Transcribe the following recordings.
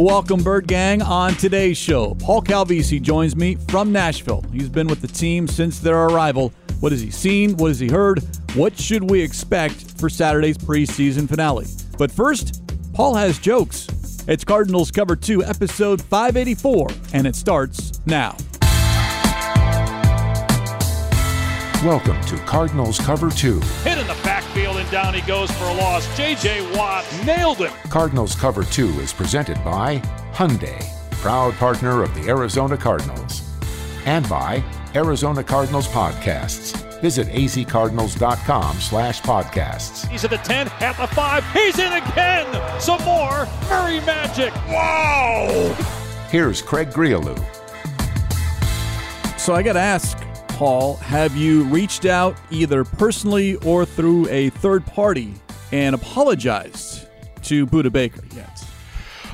Welcome, Bird Gang. On today's show, Paul Calvisi joins me from Nashville. He's been with the team since their arrival. What has he seen? What has he heard? What should we expect for Saturday's preseason finale? But first, Paul has jokes. It's Cardinals Cover 2, episode 584, and it starts now. Welcome to Cardinals Cover 2. Hit in the backfield and down he goes for a loss. J.J. Watt nailed him. Cardinals Cover 2 is presented by Hyundai, proud partner of the Arizona Cardinals, and by Arizona Cardinals Podcasts. Visit azcardinals.com slash podcasts. He's at the 10, at the 5. He's in again. Some more. Murray Magic. Wow. Here's Craig Grialou. So I got to ask, Paul, have you reached out either personally or through a third party and apologized to Budda Baker yet?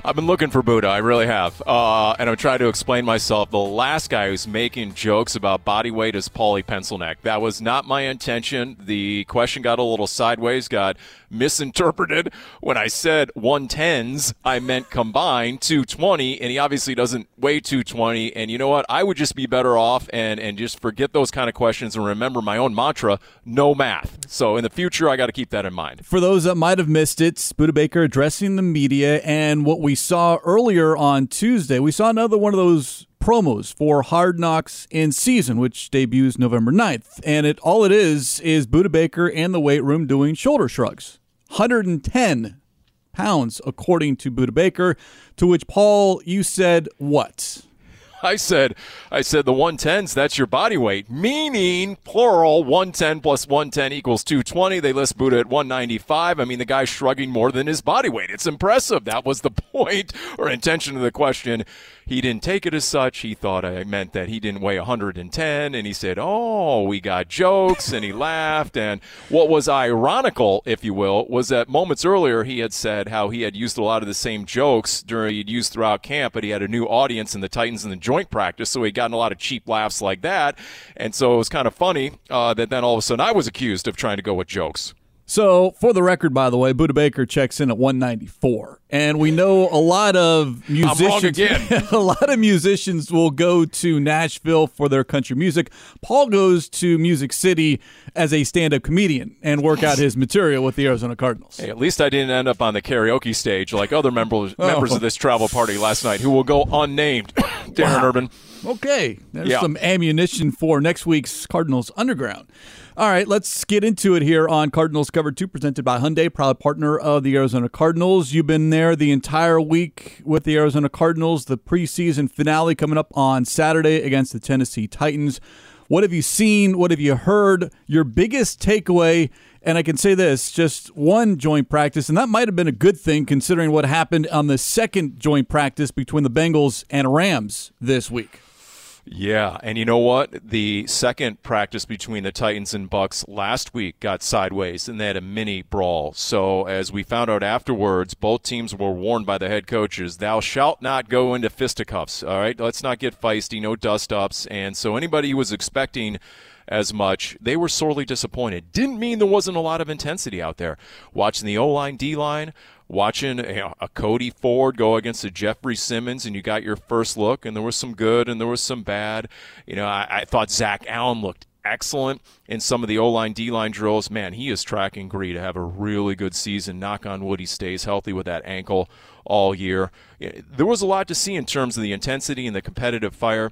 I've been looking for Budda. I really have. Uh, and I'm trying to explain myself. The last guy who's making jokes about body weight is Paulie Pencilneck. That was not my intention. The question got a little sideways, got misinterpreted. When I said 110s, I meant combined 220, and he obviously doesn't weigh 220. And you know what? I would just be better off and, and just forget those kind of questions and remember my own mantra no math. So in the future, I got to keep that in mind. For those that might have missed it, Budda Baker addressing the media, and what we saw earlier on Tuesday, we saw another one of those promos for Hard Knocks in season, which debuts November 9th. And it all it is is Budda Baker and the weight room doing shoulder shrugs. 110 pounds, according to Budda Baker, to which Paul, you said what? I said, I said the 110s, that's your body weight, meaning plural 110 plus 110 equals 220. They list Budda at 195. I mean, the guy's shrugging more than his body weight. It's impressive. That was the point or intention of the question. He didn't take it as such. He thought I meant that he didn't weigh 110, and he said, "Oh, we got jokes," and he laughed. And what was ironical, if you will, was that moments earlier he had said how he had used a lot of the same jokes during he'd used throughout camp, but he had a new audience in the Titans and the joint practice, so he'd gotten a lot of cheap laughs like that. And so it was kind of funny uh, that then all of a sudden I was accused of trying to go with jokes. So, for the record, by the way, Budda Baker checks in at 194, and we know a lot of musicians. a lot of musicians will go to Nashville for their country music. Paul goes to Music City as a stand-up comedian and work out his material with the Arizona Cardinals. Hey, at least I didn't end up on the karaoke stage like other members oh. members of this travel party last night, who will go unnamed. Darren wow. Urban. Okay, there's yeah. some ammunition for next week's Cardinals Underground. All right, let's get into it here on Cardinals Cover 2, presented by Hyundai, proud partner of the Arizona Cardinals. You've been there the entire week with the Arizona Cardinals, the preseason finale coming up on Saturday against the Tennessee Titans. What have you seen? What have you heard? Your biggest takeaway, and I can say this just one joint practice, and that might have been a good thing considering what happened on the second joint practice between the Bengals and Rams this week. Yeah, and you know what? The second practice between the Titans and Bucks last week got sideways, and they had a mini brawl. So, as we found out afterwards, both teams were warned by the head coaches: "Thou shalt not go into fisticuffs." All right, let's not get feisty, no dust ups. And so, anybody who was expecting as much. They were sorely disappointed. Didn't mean there wasn't a lot of intensity out there. Watching the O line, D line, watching a Cody Ford go against a Jeffrey Simmons, and you got your first look, and there was some good and there was some bad. You know, I, I thought Zach Allen looked excellent in some of the O line, D line drills. Man, he is tracking Gree to have a really good season. Knock on wood, he stays healthy with that ankle all year. There was a lot to see in terms of the intensity and the competitive fire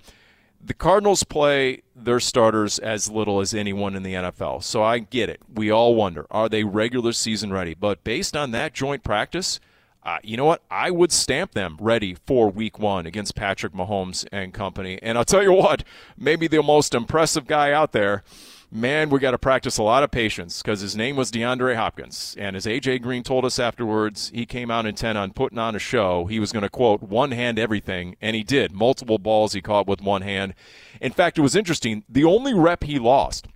the Cardinals play their starters as little as anyone in the NFL. So I get it. We all wonder, are they regular season ready? But based on that joint practice, uh, you know what? I would stamp them ready for week one against Patrick Mahomes and company. And I'll tell you what, maybe the most impressive guy out there man, we got to practice a lot of patience because his name was DeAndre Hopkins. And as A.J. Green told us afterwards, he came out intent on putting on a show. He was going to, quote, one hand everything, and he did. Multiple balls he caught with one hand. In fact, it was interesting. The only rep he lost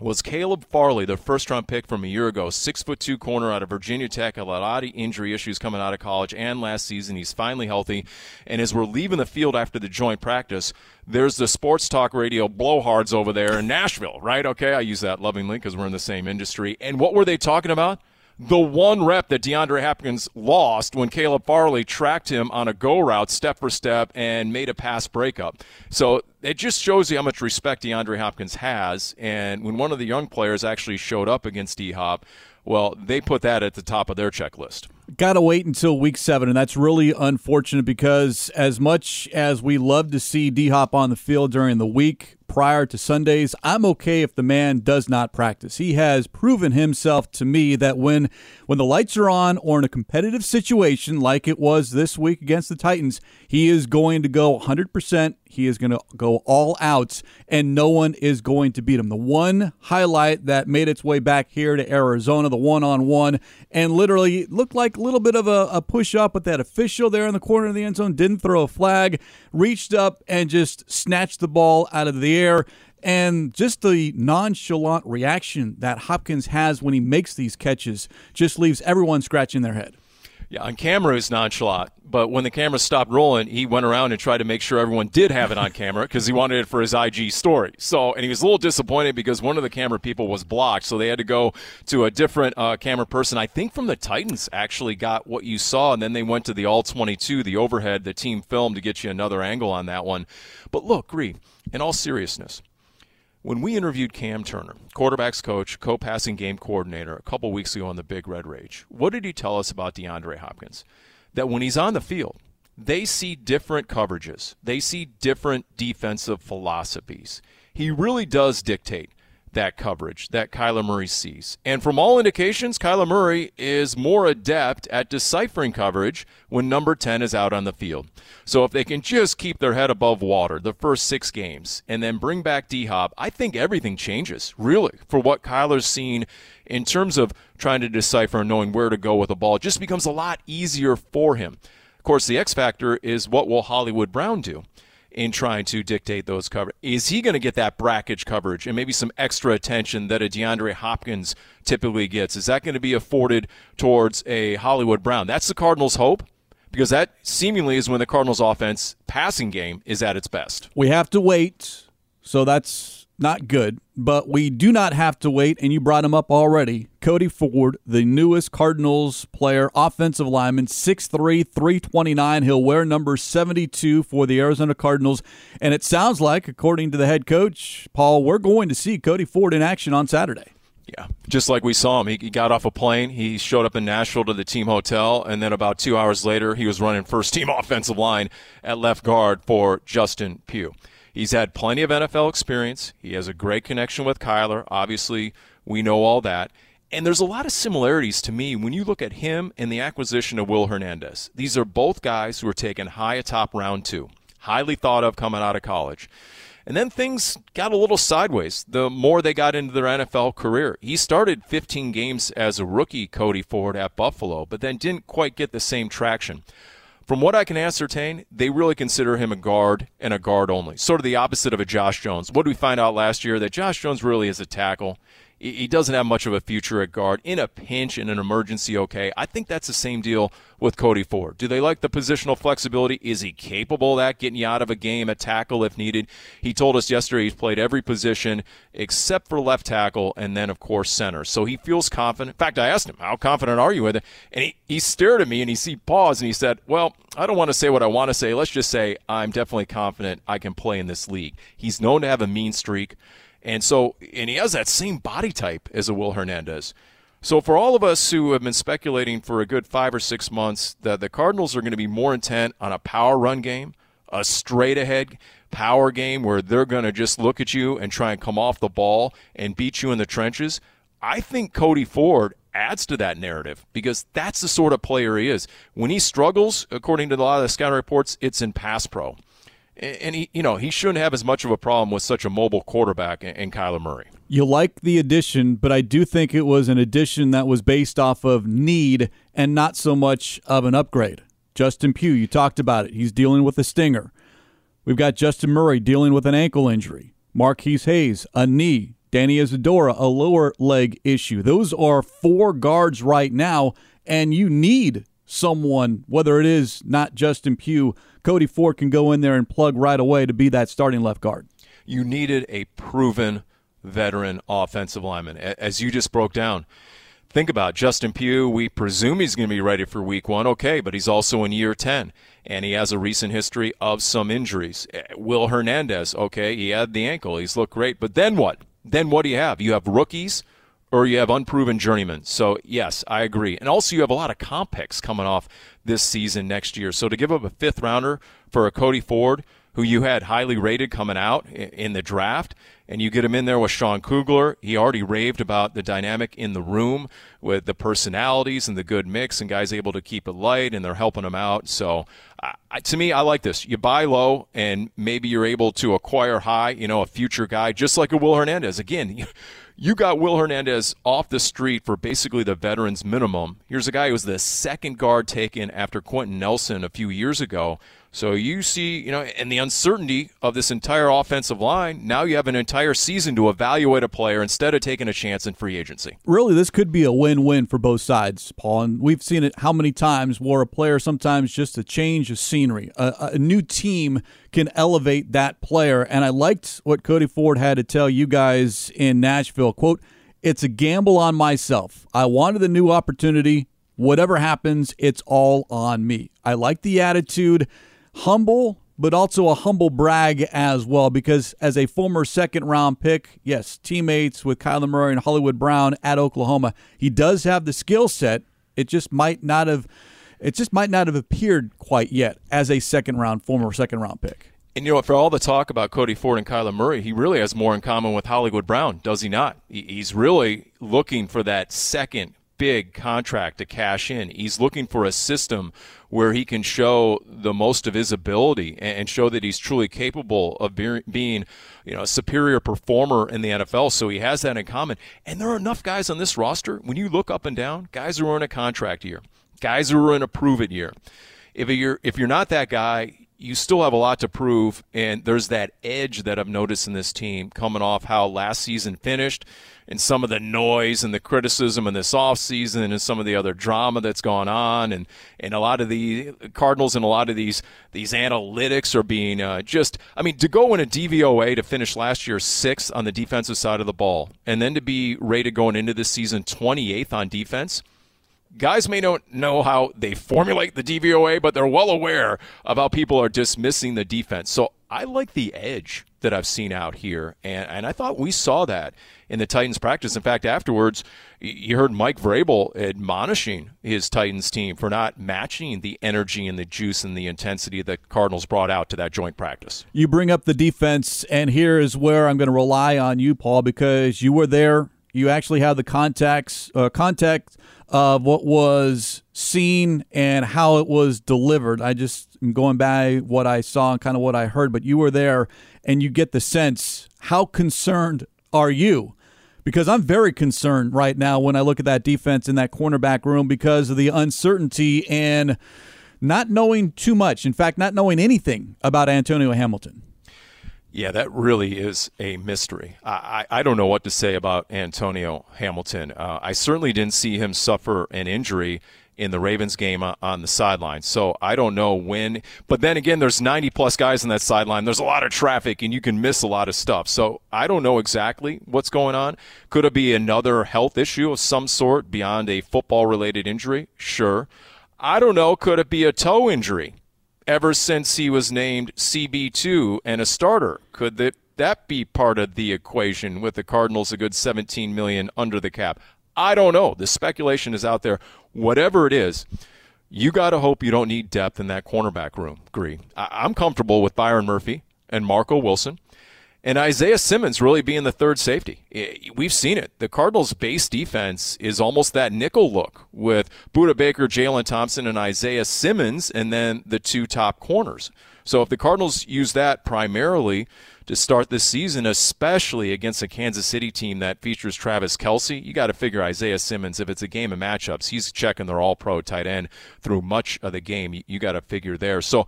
was Caleb Farley, the first round pick from a year ago, six foot two corner out of Virginia Tech, a lot of injury issues coming out of college and last season. He's finally healthy. And as we're leaving the field after the joint practice, there's the sports talk radio blowhards over there in Nashville, right? Okay, I use that lovingly because we're in the same industry. And what were they talking about? The one rep that DeAndre Hopkins lost when Caleb Farley tracked him on a go route step for step and made a pass breakup. So it just shows you how much respect DeAndre Hopkins has. And when one of the young players actually showed up against D Hop, well, they put that at the top of their checklist. Got to wait until week seven, and that's really unfortunate because as much as we love to see D Hop on the field during the week, prior to Sundays, I'm okay if the man does not practice. He has proven himself to me that when when the lights are on or in a competitive situation like it was this week against the Titans, he is going to go 100%. He is going to go all out and no one is going to beat him. The one highlight that made its way back here to Arizona, the one-on-one and literally looked like a little bit of a, a push up, but that official there in the corner of the end zone didn't throw a flag, reached up and just snatched the ball out of the air. And just the nonchalant reaction that Hopkins has when he makes these catches just leaves everyone scratching their head. Yeah, on camera he's nonchalant, but when the camera stopped rolling, he went around and tried to make sure everyone did have it on camera because he wanted it for his IG story. So, and he was a little disappointed because one of the camera people was blocked, so they had to go to a different uh, camera person. I think from the Titans actually got what you saw, and then they went to the All 22, the overhead, the team film to get you another angle on that one. But look, Gree, in all seriousness. When we interviewed Cam Turner, quarterbacks coach, co passing game coordinator, a couple weeks ago on the Big Red Rage, what did he tell us about DeAndre Hopkins? That when he's on the field, they see different coverages, they see different defensive philosophies. He really does dictate that coverage that Kyler Murray sees. And from all indications, Kyler Murray is more adept at deciphering coverage when number 10 is out on the field. So if they can just keep their head above water the first six games and then bring back D Hop, I think everything changes, really, for what Kyler's seen in terms of trying to decipher and knowing where to go with the ball. It just becomes a lot easier for him. Of course, the X factor is what will Hollywood Brown do? In trying to dictate those coverage. Is he going to get that brackage coverage and maybe some extra attention that a DeAndre Hopkins typically gets? Is that going to be afforded towards a Hollywood Brown? That's the Cardinals' hope because that seemingly is when the Cardinals' offense passing game is at its best. We have to wait. So that's not good, but we do not have to wait, and you brought him up already. Cody Ford, the newest Cardinals player, offensive lineman, 6'3, 329. He'll wear number 72 for the Arizona Cardinals. And it sounds like, according to the head coach, Paul, we're going to see Cody Ford in action on Saturday. Yeah, just like we saw him. He, got off a plane. He showed up in Nashville to the team hotel, and then about two hours later, he was running first team offensive line at left guard for Justin Pugh. He's had plenty of NFL experience. He has a great connection with Kyler. Obviously, we know all that. And there's a lot of similarities to me when you look at him and the acquisition of Will Hernandez. These are both guys who were taken high atop round two, highly thought of coming out of college. And then things got a little sideways the more they got into their NFL career. He started 15 games as a rookie, Cody Ford, at Buffalo, but then didn't quite get the same traction. From what I can ascertain, they really consider him a guard and a guard only. Sort of the opposite of a Josh Jones. What did we find out last year? That Josh Jones really is a tackle he doesn't have much of a future at guard. In a pinch, in an emergency, okay. I think that's the same deal with Cody Ford. Do they like the positional flexibility? Is he capable of that, getting you out of a game, a tackle if needed? He told us yesterday he's played every position except for left tackle and then, of course, center. So he feels confident. In fact, I asked him, How confident are you with it? And he, he stared at me and he, he paused and he said, Well, I don't want to say what I want to say. Let's just say I'm definitely confident I can play in this league. He's known to have a mean streak. And so, and he has that same body type as a Will Hernandez. So, for all of us who have been speculating for a good five or six months that the Cardinals are going to be more intent on a power run game, a straight ahead power game where they're going to just look at you and try and come off the ball and beat you in the trenches, I think Cody Ford adds to that narrative because that's the sort of player he is. When he struggles, according to a lot of the scouting reports, it's in pass pro and he, you know, he shouldn't have as much of a problem with such a mobile quarterback in, Kyler Murray. You like the addition, but I do think it was an addition that was based off of need and not so much of an upgrade. Justin Pugh, you talked about it. He's dealing with a stinger. We've got Justin Murray dealing with an ankle injury. Marquis Hayes, a knee. Danny Isidora, a lower leg issue. Those are four guards right now, and you need someone, whether it is not Justin Pugh, Cody Ford can go in there and plug right away to be that starting left guard. You needed a proven veteran offensive lineman. As you just broke down, think about Justin Pugh. We presume he's going to be ready for week one. Okay, but he's also in year 10, and he has a recent history of some injuries. Eh, Will Hernandez, okay, he had the ankle. He's looked great. But then what? Then what do you have? You have rookies or you have unproven journeymen. So, yes, I agree. And also, you have a lot of comp picks coming off this season next year. So, to give up a fifth rounder for a Cody Ford, who you had highly rated coming out in the draft, and you get him in there with Sean Kugler. He already raved about the dynamic in the room with the personalities and the good mix, and guys able to keep it light, and they're helping him out. So, to me, I like this. You buy low, and maybe you're able to acquire high. You know, a future guy, just like a Will Hernandez. Again. You got Will Hernandez off the street for basically the veterans minimum. Here's a guy who was the second guard taken after Quenton Nelson a few years ago. So you see, you know, and the uncertainty of this entire offensive line, now you have an entire season to evaluate a player instead of taking a chance in free agency. Really, this could be a win-win for both sides, Paul. And we've seen it how many times where a player sometimes just a change of scenery, a, a new team can elevate that player. And I liked what Cody Ford had to tell you guys in Nashville. Quote, it's a gamble on myself. I wanted the new opportunity. Whatever happens, it's all on me. I like the attitude humble, but also a humble brag as well, because as a former second round pick, yes, teammates with Kyler Murray and Hollywood Brown at Oklahoma, he does have the skill set. It just might not have. It just might not have appeared quite yet as a second round, former second round pick. And you know, for all the talk about Cody Ford and Kyler Murray, he really has more in common with Hollywood Brown, does he not? He's really looking for that second big contract to cash in. He's looking for a system where he can show the most of his ability and show that he's truly capable of being, you know, a superior performer in the NFL. So he has that in common. And there are enough guys on this roster when you look up and down, guys who are in a contract year, guys who are in a prove it year. If you're if you're not that guy, you still have a lot to prove, and there's that edge that I've noticed in this team coming off how last season finished and some of the noise and the criticism in this offseason and some of the other drama that's gone on. And, and a lot of the Cardinals and a lot of these these analytics are being uh, just I mean to go in a DVOA to finish last year sixth on the defensive side of the ball and then to be rated going into this season 28th on defense – guys may not know how they formulate the DVOA, but they're well aware of how people are dismissing the defense. So I like the edge that I've seen out here, and, and I thought we saw that in the Titans practice. In fact, afterwards, you heard Mike Vrabel admonishing his Titans team for not matching the energy and the juice and the intensity that Cardinals brought out to that joint practice. You bring up the defense, and here is where I'm going to rely on you, Paul, because you were there. You actually have the contacts, uh, contact of what was seen and how it was delivered. I just am going by what I saw and kind of what I heard, but you were there and you get the sense how concerned are you? Because I'm very concerned right now when I look at that defense in that cornerback room because of the uncertainty and not knowing too much. In fact, not knowing anything about Antonio Hamilton. Yeah, that really is a mystery. I, I, I don't know what to say about Antonio Hamilton. Uh, I certainly didn't see him suffer an injury in the Ravens game on the sideline. So I don't know when. But then again, there's 90 plus guys on that sideline. There's a lot of traffic, and you can miss a lot of stuff. So I don't know exactly what's going on. Could it be another health issue of some sort beyond a football related injury? Sure. I don't know. Could it be a toe injury? Ever since he was named CB2 and a starter. Could that that be part of the equation with the Cardinals a good 17 million under the cap? I don't know. The speculation is out there. Whatever it is, you got to hope you don't need depth in that cornerback room. Agree. I- am comfortable with Byron Murphy and Marco Wilson and Isaiah Simmons really being the third safety. We've seen it. The Cardinals' base defense is almost that nickel look with Budda Baker, Jalen Thompson, and Isaiah Simmons, and then the two top corners. So if the Cardinals use that primarily to start this season, especially against a Kansas City team that features Travis Kelce, you got to figure Isaiah Simmons, if it's a game of matchups, he's checking their all pro tight end through much of the game. You got to figure there. So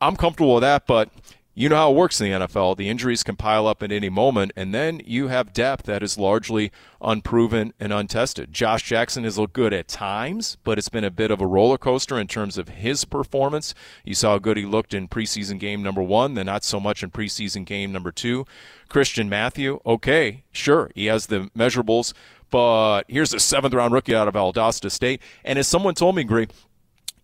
I'm comfortable with that, but you know how it works in the NFL. The injuries can pile up at any moment, and then you have depth that is largely unproven and untested. Josh Jackson has looked good at times, but it's been a bit of a roller coaster in terms of his performance. You saw how good he looked in preseason game number one, then not so much in preseason game number two. Christian Matthew, okay, sure, he has the measurables, but here's a seventh round rookie out of Valdosta State. And as someone told me, Greg,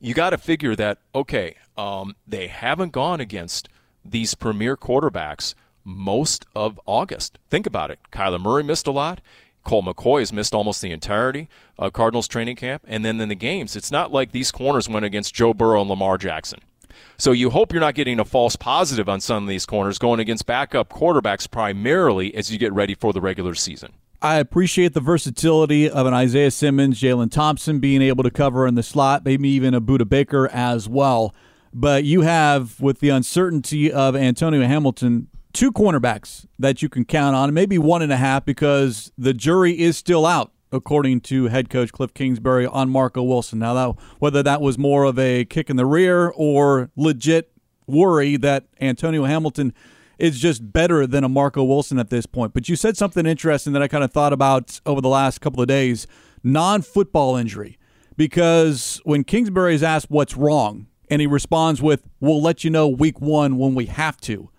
you got to figure that, okay, um, they haven't gone against these premier quarterbacks most of August. Think about it. Kyler Murray missed a lot. Colt McCoy has missed almost the entirety of Cardinals training camp. And then in the games, it's not like these corners went against Joe Burrow and Lamar Jackson. So you hope you're not getting a false positive on some of these corners going against backup quarterbacks primarily as you get ready for the regular season. I appreciate the versatility of an Isaiah Simmons, Jalen Thompson being able to cover in the slot, maybe even a Budda Baker as well. But you have, with the uncertainty of Antonio Hamilton, two cornerbacks that you can count on, maybe one and a half because the jury is still out, according to head coach Cliff Kingsbury on Marco Wilson. Now, that, whether that was more of a kick in the rear or legit worry that Antonio Hamilton is just better than a Marco Wilson at this point. But you said something interesting that I kind of thought about over the last couple of days non football injury. Because when Kingsbury is asked what's wrong, and he responds with, We'll let you know week one when we have to.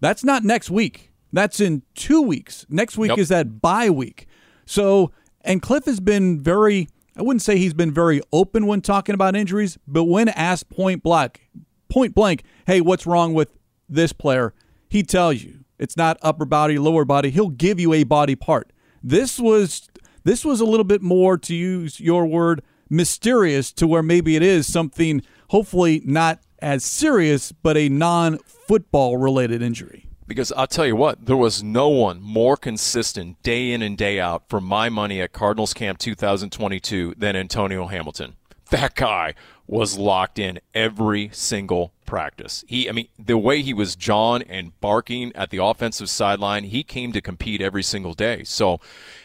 That's not next week. That's in two weeks. Next week is that bye week. So, and Cliff has been very, I wouldn't say he's been very open when talking about injuries, but when asked point blank, point blank, hey, what's wrong with this player? He tells you it's not upper body, lower body. He'll give you a body part. This was this was a little bit more, to use your word, mysterious to where maybe it is something hopefully not as serious, but a non football related injury. Because I'll tell you what, there was no one more consistent day in and day out for my money at Cardinals Camp 2022 than Antonio Hamilton. That guy was locked in every single practice. He, I mean, the way he was jawing and barking at the offensive sideline, he came to compete every single day. So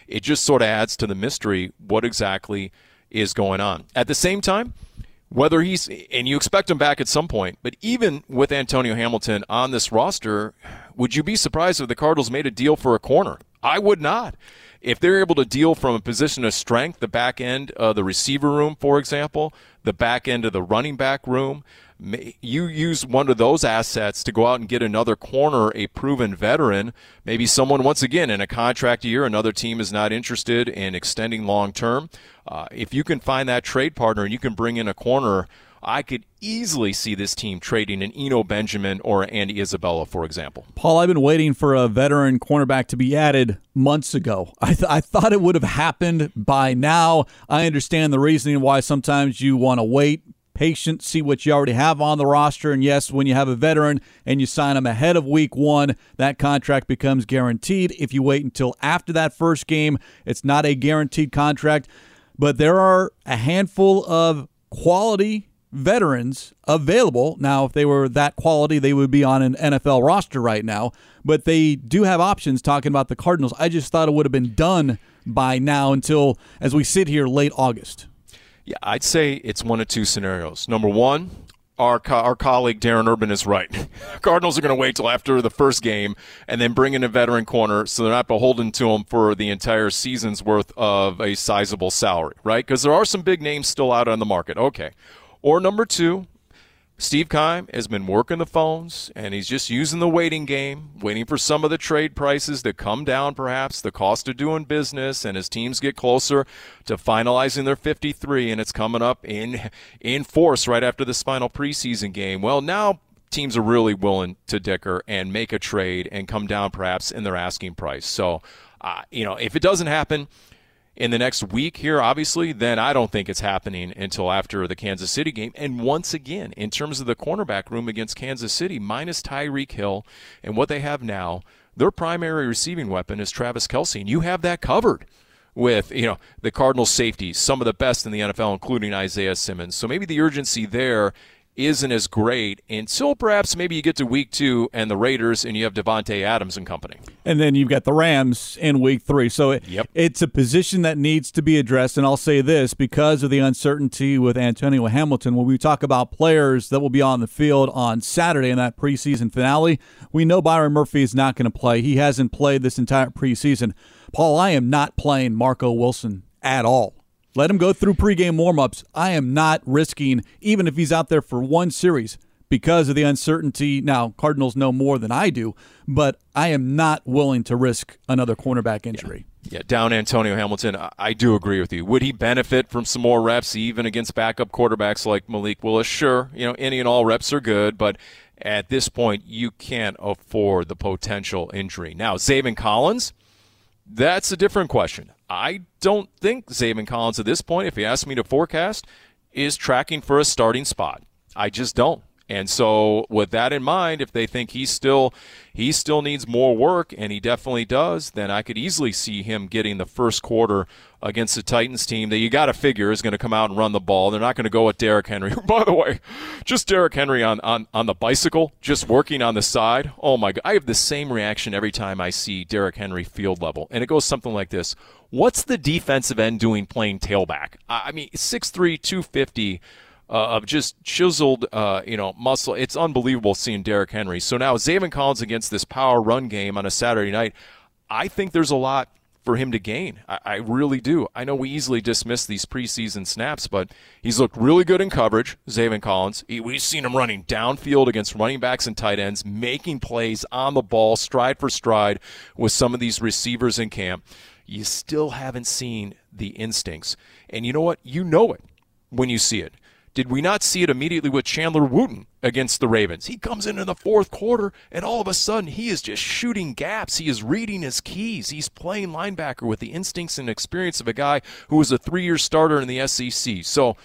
it just sort of adds to the mystery what exactly is going on. At the same time, whether he's and you expect him back at some point, but even with Antonio Hamilton on this roster, would you be surprised if the Cardinals made a deal for a corner? I would not. If they're able to deal from a position of strength, the back end of the receiver room, for example, the back end of the running back room, you use one of those assets to go out and get another corner, a proven veteran, maybe someone once again in a contract year, another team is not interested in extending long term. Uh, if you can find that trade partner and you can bring in a corner, I could easily see this team trading an Eno Benjamin or Andy Isabella, for example. Paul, I've been waiting for a veteran cornerback to be added months ago. I, th- I thought it would have happened by now. I understand the reasoning why sometimes you want to wait patient, see what you already have on the roster. And yes, when you have a veteran and you sign them ahead of week one, that contract becomes guaranteed. If you wait until after that first game, it's not a guaranteed contract. But there are a handful of quality veterans available. Now, if they were that quality, they would be on an NFL roster right now. But they do have options talking about the Cardinals. I just thought it would have been done by now until as we sit here late August. Yeah, I'd say it's one of two scenarios. Number one, our co- our colleague Darren Urban is right. Cardinals are going to wait till after the first game and then bring in a veteran corner, so they're not beholden to him for the entire season's worth of a sizable salary, right? Because there are some big names still out on the market. Okay. Or number two, Steve Keim has been working the phones and he's just using the waiting game, waiting for some of the trade prices to come down, perhaps the cost of doing business, and as teams get closer to finalizing their 53, and it's coming up in in force right after this final preseason game. Well, now teams are really willing to dicker and make a trade and come down perhaps in their asking price. So, uh, you know, if it doesn't happen, in the next week here, obviously, then I don't think it's happening until after the Kansas City game. And once again, in terms of the cornerback room against Kansas City, minus Tyreek Hill and what they have now, their primary receiving weapon is Travis Kelce, and you have that covered with you know the Cardinals safeties, some of the best in the NFL, including Isaiah Simmons. So maybe the urgency there isn't as great until perhaps maybe you get to week two and the Raiders and you have Davante Adams and company. And then you've got the Rams in week three. So it, yep. it's a position that needs to be addressed. And I'll say this because of the uncertainty with Antonio Hamilton, when we talk about players that will be on the field on Saturday in that preseason finale, we know Byron Murphy is not going to play. He hasn't played this entire preseason. Paul, I am not playing Marco Wilson at all. Let him go through pregame warmups. I am not risking, even if he's out there for one series, because of the uncertainty. Now, Cardinals know more than I do, but I am not willing to risk another cornerback injury. Yeah, yeah down Antonio Hamilton, I do agree with you. Would he benefit from some more reps, even against backup quarterbacks like Malik Willis? Sure, you know, any and all reps are good, but at this point, you can't afford the potential injury. Now, Zaven Collins, that's a different question. I don't think Zaven Collins at this point, if he asked me to forecast, is tracking for a starting spot. I just don't. And so, with that in mind, if they think he still he still needs more work, and he definitely does, then I could easily see him getting the first quarter against the Titans team that you got to figure is going to come out and run the ball. They're not going to go with Derrick Henry. By the way, just Derrick Henry on, on, on the bicycle, just working on the side. Oh my God. I have the same reaction every time I see Derrick Henry field level. And it goes something like this What's the defensive end doing playing tailback? I mean, 6'3, 250. Uh, of just chiseled, uh, you know, muscle. It's unbelievable seeing Derrick Henry. So now Zaven Collins against this power run game on a Saturday night. I think there's a lot for him to gain. I, I, really do. I know we easily dismiss these preseason snaps, but he's looked really good in coverage, Zaven Collins. He, we've seen him running downfield against running backs and tight ends, making plays on the ball, stride for stride, with some of these receivers in camp. You still haven't seen the instincts. And you know what? You know it when you see it. Did we not see it immediately with Chandler Wooten against the Ravens? He comes in in the fourth quarter, and all of a sudden he is just shooting gaps. He is reading his keys. He's playing linebacker with the instincts and experience of a guy who was a three-year starter in the SEC. So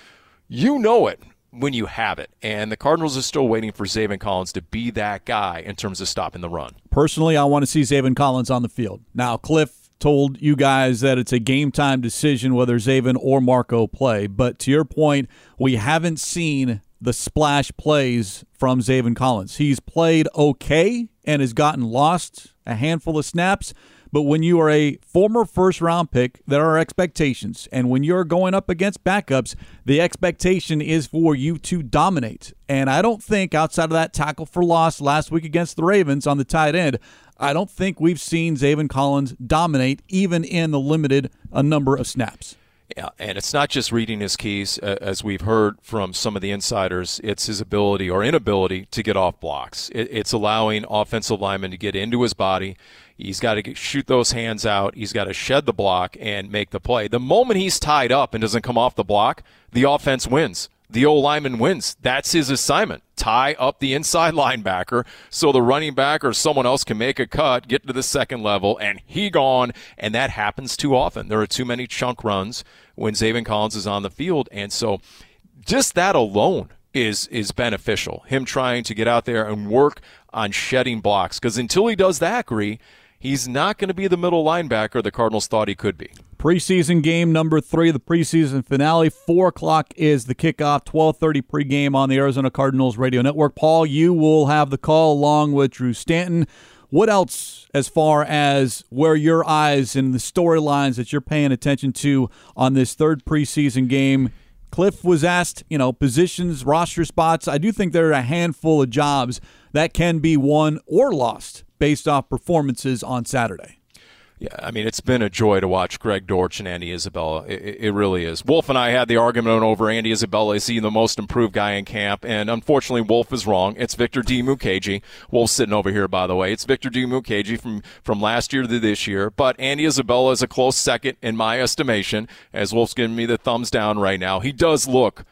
you know it when you have it. And the Cardinals are still waiting for Zaven Collins to be that guy in terms of stopping the run. Personally, I want to see Zaven Collins on the field. Now, Cliff told you guys that it's a game time decision whether Zaven or Marco play. But to your point, we haven't seen the splash plays from Zaven Collins. He's played okay and has gotten lost a handful of snaps. But when you are a former first round pick, there are expectations. And when you're going up against backups, the expectation is for you to dominate. And I don't think outside of that tackle for loss last week against the Ravens on the tight end, I don't think we've seen Zaven Collins dominate even in the limited a number of snaps. Yeah, and it's not just reading his keys, uh, as we've heard from some of the insiders. It's his ability or inability to get off blocks. It, it's allowing offensive linemen to get into his body. He's got to get, shoot those hands out. He's got to shed the block and make the play. The moment he's tied up and doesn't come off the block, the offense wins the old lineman wins. That's his assignment. Tie up the inside linebacker so the running back or someone else can make a cut, get to the second level, and he gone. And that happens too often. There are too many chunk runs when Zaven Collins is on the field. And so just that alone is is beneficial. Him trying to get out there and work on shedding blocks. Because until he does that, Gree, he's not going to be the middle linebacker the Cardinals thought he could be. Preseason game number three, the preseason finale. Four o'clock is the kickoff. Twelve thirty pregame on the Arizona Cardinals radio network. Paul, you will have the call along with Drew Stanton. What else, as far as where your eyes and the storylines that you're paying attention to on this third preseason game? Cliff was asked, you know, positions, roster spots. I do think there are a handful of jobs that can be won or lost based off performances on Saturday. Yeah, I mean, it's been a joy to watch Greg Dortch and Andy Isabella. It, it, really is. Wolf and I had the argument over Andy Isabella. Is he the most improved guy in camp? And unfortunately, Wolf is wrong. It's Victor Dimukeje. Wolf's sitting over here, by the way. It's Victor Dimukeje from, from last year to this year. But Andy Isabella is a close second in my estimation, as Wolf's giving me the thumbs down right now. He does look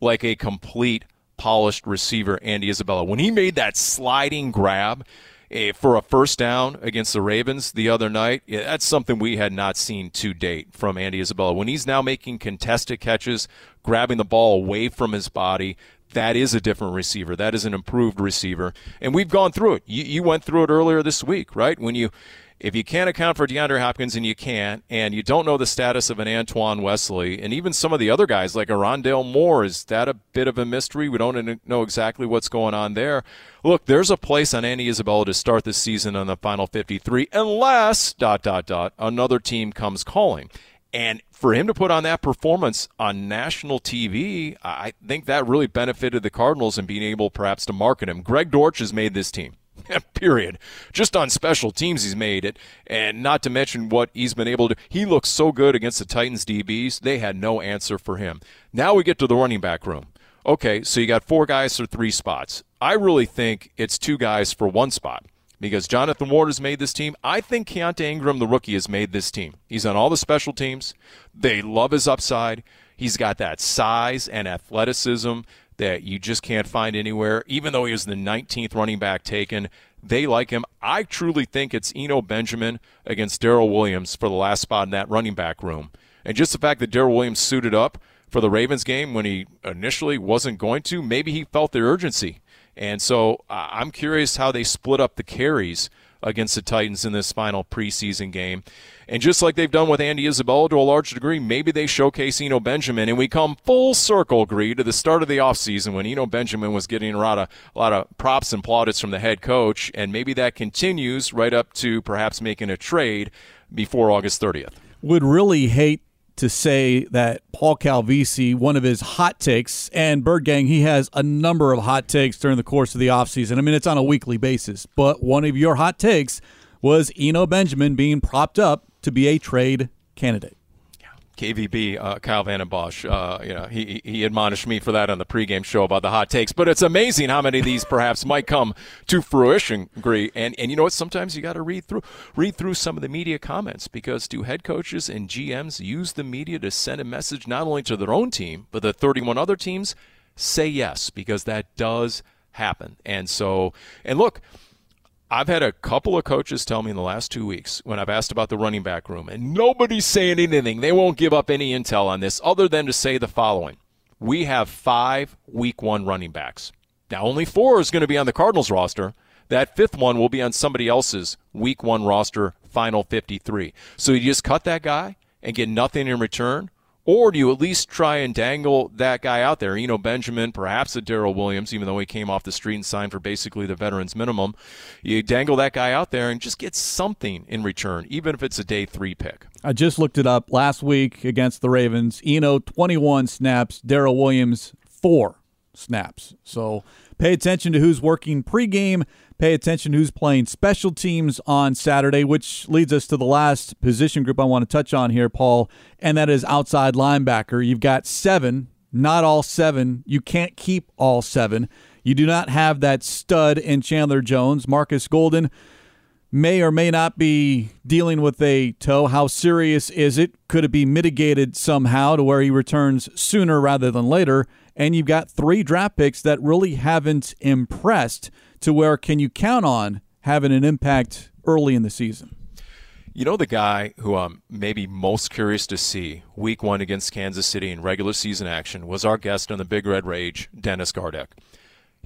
like a complete polished receiver, Andy Isabella. When he made that sliding grab, Eh, for a first down against the Ravens the other night. That's something we had not seen to date from Andy Isabella. When he's now making contested catches, grabbing the ball away from his body, that is a different receiver. That is an improved receiver. And we've gone through it. You, you went through it earlier this week, right? When you if you can't account for DeAndre Hopkins and you can't, and you don't know the status of an Antoine Wesley, and even some of the other guys like a Rondale Moore, is that a bit of a mystery? We don't know exactly what's going on there. Look, there's a place on Andy Isabella to start the season on the final 53, unless dot dot dot another team comes calling. And for him to put on that performance on national TV, I think that really benefited the Cardinals in being able perhaps to market him. Greg Dortch has made this team. period. Just on special teams, he's made it, and not to mention what he's been able to. He looks so good against the Titans DBs; they had no answer for him. Now we get to the running back room. Okay, so you got four guys for three spots. I really think it's two guys for one spot because Jonathan Ward has made this team. I think Keaontay Ingram, the rookie, has made this team. He's on all the special teams. They love his upside. He's got that size and athleticism that you just can't find anywhere. Even though he was the 19th running back taken, they like him. I truly think it's Eno Benjamin against Darrel Williams for the last spot in that running back room. And just the fact that Darrel Williams suited up for the Ravens game when he initially wasn't going to, maybe he felt the urgency. And so I'm curious how they split up the carries against the Titans in this final preseason game. And just like they've done with Andy Isabella to a large degree, maybe they showcase Eno Benjamin. And we come full circle, Gree, to the start of the offseason when Eno Benjamin was getting a lot, of, a lot of props and plaudits from the head coach. And maybe that continues right up to perhaps making a trade before August 30th. Would really hate to say that Paul Calvisi, one of his hot takes, and Bird Gang, he has a number of hot takes during the course of the offseason. I mean, it's on a weekly basis, but one of your hot takes was Eno Benjamin being propped up to be a trade candidate. KVB, uh, Kyle Vanden Bosch, uh, you know, he, he admonished me for that on the pregame show about the hot takes. But it's amazing how many of these perhaps might come to fruition, Gree. And and you know what? Sometimes you got to read through read through some of the media comments because do head coaches and GMs use the media to send a message not only to their own team but the 31 other teams? Say yes because that does happen. And so, and look. I've had a couple of coaches tell me in the last two weeks when I've asked about the running back room, and nobody's saying anything. They won't give up any intel on this other than to say the following We have five week one running backs. Now, only four is going to be on the Cardinals roster. That fifth one will be on somebody else's week one roster, final 53. So you just cut that guy and get nothing in return? Or do you at least try and dangle that guy out there? You know, Benjamin, perhaps a Darrel Williams, even though he came off the street and signed for basically the veterans minimum. You dangle that guy out there and just get something in return, even if it's a day three pick. I just looked it up last week against the Ravens. Eno, 21 snaps. Darrel Williams, four snaps. So pay attention to who's working pregame pay attention who's playing special teams on Saturday, which leads us to the last position group I want to touch on here, Paul, and that is outside linebacker. You've got seven, not all seven. You can't keep all seven. You do not have that stud in Chandler Jones. Marcus Golden may or may not be dealing with a toe. How serious is it? Could it be mitigated somehow to where he returns sooner rather than later? And you've got three draft picks that really haven't impressed to where can you count on having an impact early in the season? You know the guy who I'm maybe most curious to see week one against Kansas City in regular season action was our guest on the Big Red Rage, Dennis Gardeck.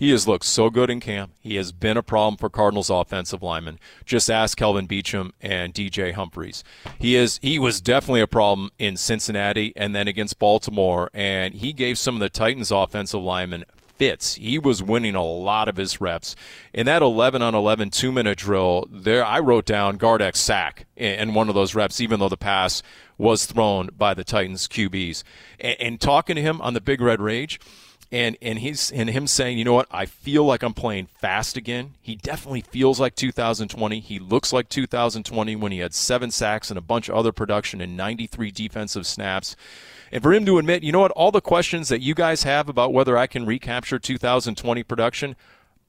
He has looked so good in camp. He has been a problem for Cardinals offensive linemen. Just ask Kelvin Beachum and DJ Humphries. He is he was definitely a problem in Cincinnati and then against Baltimore, and he gave some of the Titans offensive linemen fits. He was winning a lot of his reps. In that 11 on 11 two minute drill, there I wrote down Gardeck sack in one of those reps, even though the pass was thrown by the Titans QBs. And, and talking to him on the Big Red Rage, and and he's and him saying, you know what, I feel like I'm playing fast again. He definitely feels like 2020. He looks like 2020 when he had seven sacks and a bunch of other production and 93 defensive snaps. And for him to admit, you know what, all the questions that you guys have about whether I can recapture 2020 production,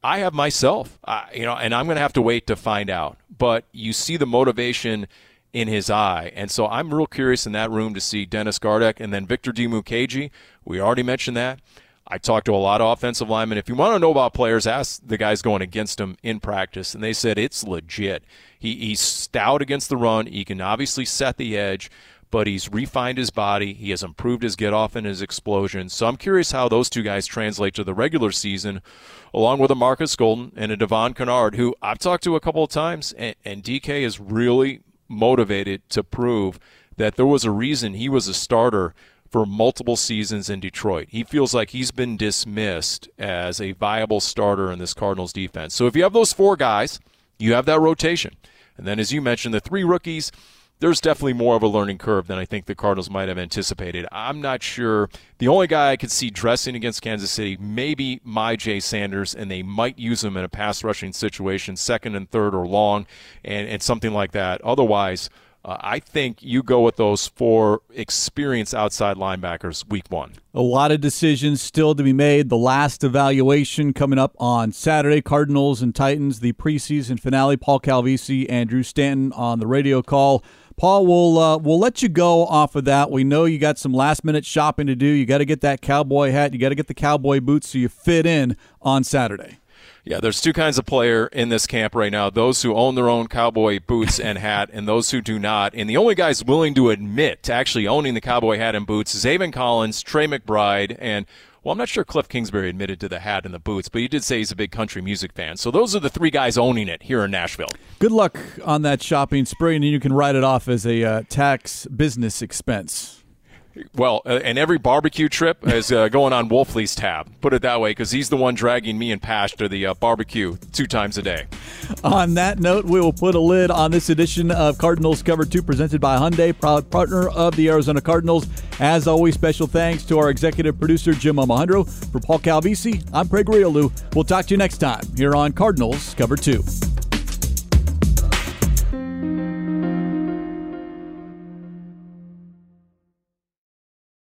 I have myself. You know, and I'm going to have to wait to find out. But you see the motivation in his eye. And so I'm real curious in that room to see Dennis Gardeck and then Victor Dimukeje. We already mentioned that. I talked to a lot of offensive linemen. If you want to know about players, ask the guys going against him in practice, and they said it's legit. He, he's stout against the run. He can obviously set the edge, but he's refined his body. He has improved his get off and his explosion. So I'm curious how those two guys translate to the regular season, along with a Marcus Golden and a Devon Kennard, who I've talked to a couple of times, and, and DK is really motivated to prove that there was a reason he was a starter for multiple seasons in Detroit. He feels like he's been dismissed as a viable starter in this Cardinals defense. So if you have those four guys, you have that rotation. And then, as you mentioned, the three rookies, there's definitely more of a learning curve than I think the Cardinals might have anticipated. I'm not sure. The only guy I could see dressing against Kansas City, maybe Myjai Sanders, and they might use him in a pass rushing situation, second and third or long, and, and something like that. Otherwise, uh, I think you go with those four experienced outside linebackers week one. A lot of decisions still to be made. The last evaluation coming up on Saturday Cardinals and Titans, the preseason finale. Paul Calvisi and Drew Stanton on the radio call. Paul, we'll, uh, we'll let you go off of that. We know you got some last minute shopping to do. You got to get that cowboy hat, you got to get the cowboy boots so you fit in on Saturday. Yeah, there's two kinds of player in this camp right now those who own their own cowboy boots and hat, and those who do not. And the only guys willing to admit to actually owning the cowboy hat and boots is Zaven Collins, Trey McBride, and well, I'm not sure Cliff Kingsbury admitted to the hat and the boots, but he did say he's a big country music fan. So those are the three guys owning it here in Nashville. Good luck on that shopping spree, and you can write it off as a uh, tax business expense. Well, uh, and every barbecue trip is uh, going on Wolfley's tab. Put it that way, because he's the one dragging me and Pash to the uh, barbecue two times a day. On that note, we will put a lid on this edition of Cardinals Cover 2 presented by Hyundai, proud partner of the Arizona Cardinals. As always, special thanks to our executive producer, Jim Omahundro. For Paul Calvisi, I'm Craig Grialou. We'll talk to you next time here on Cardinals Cover 2.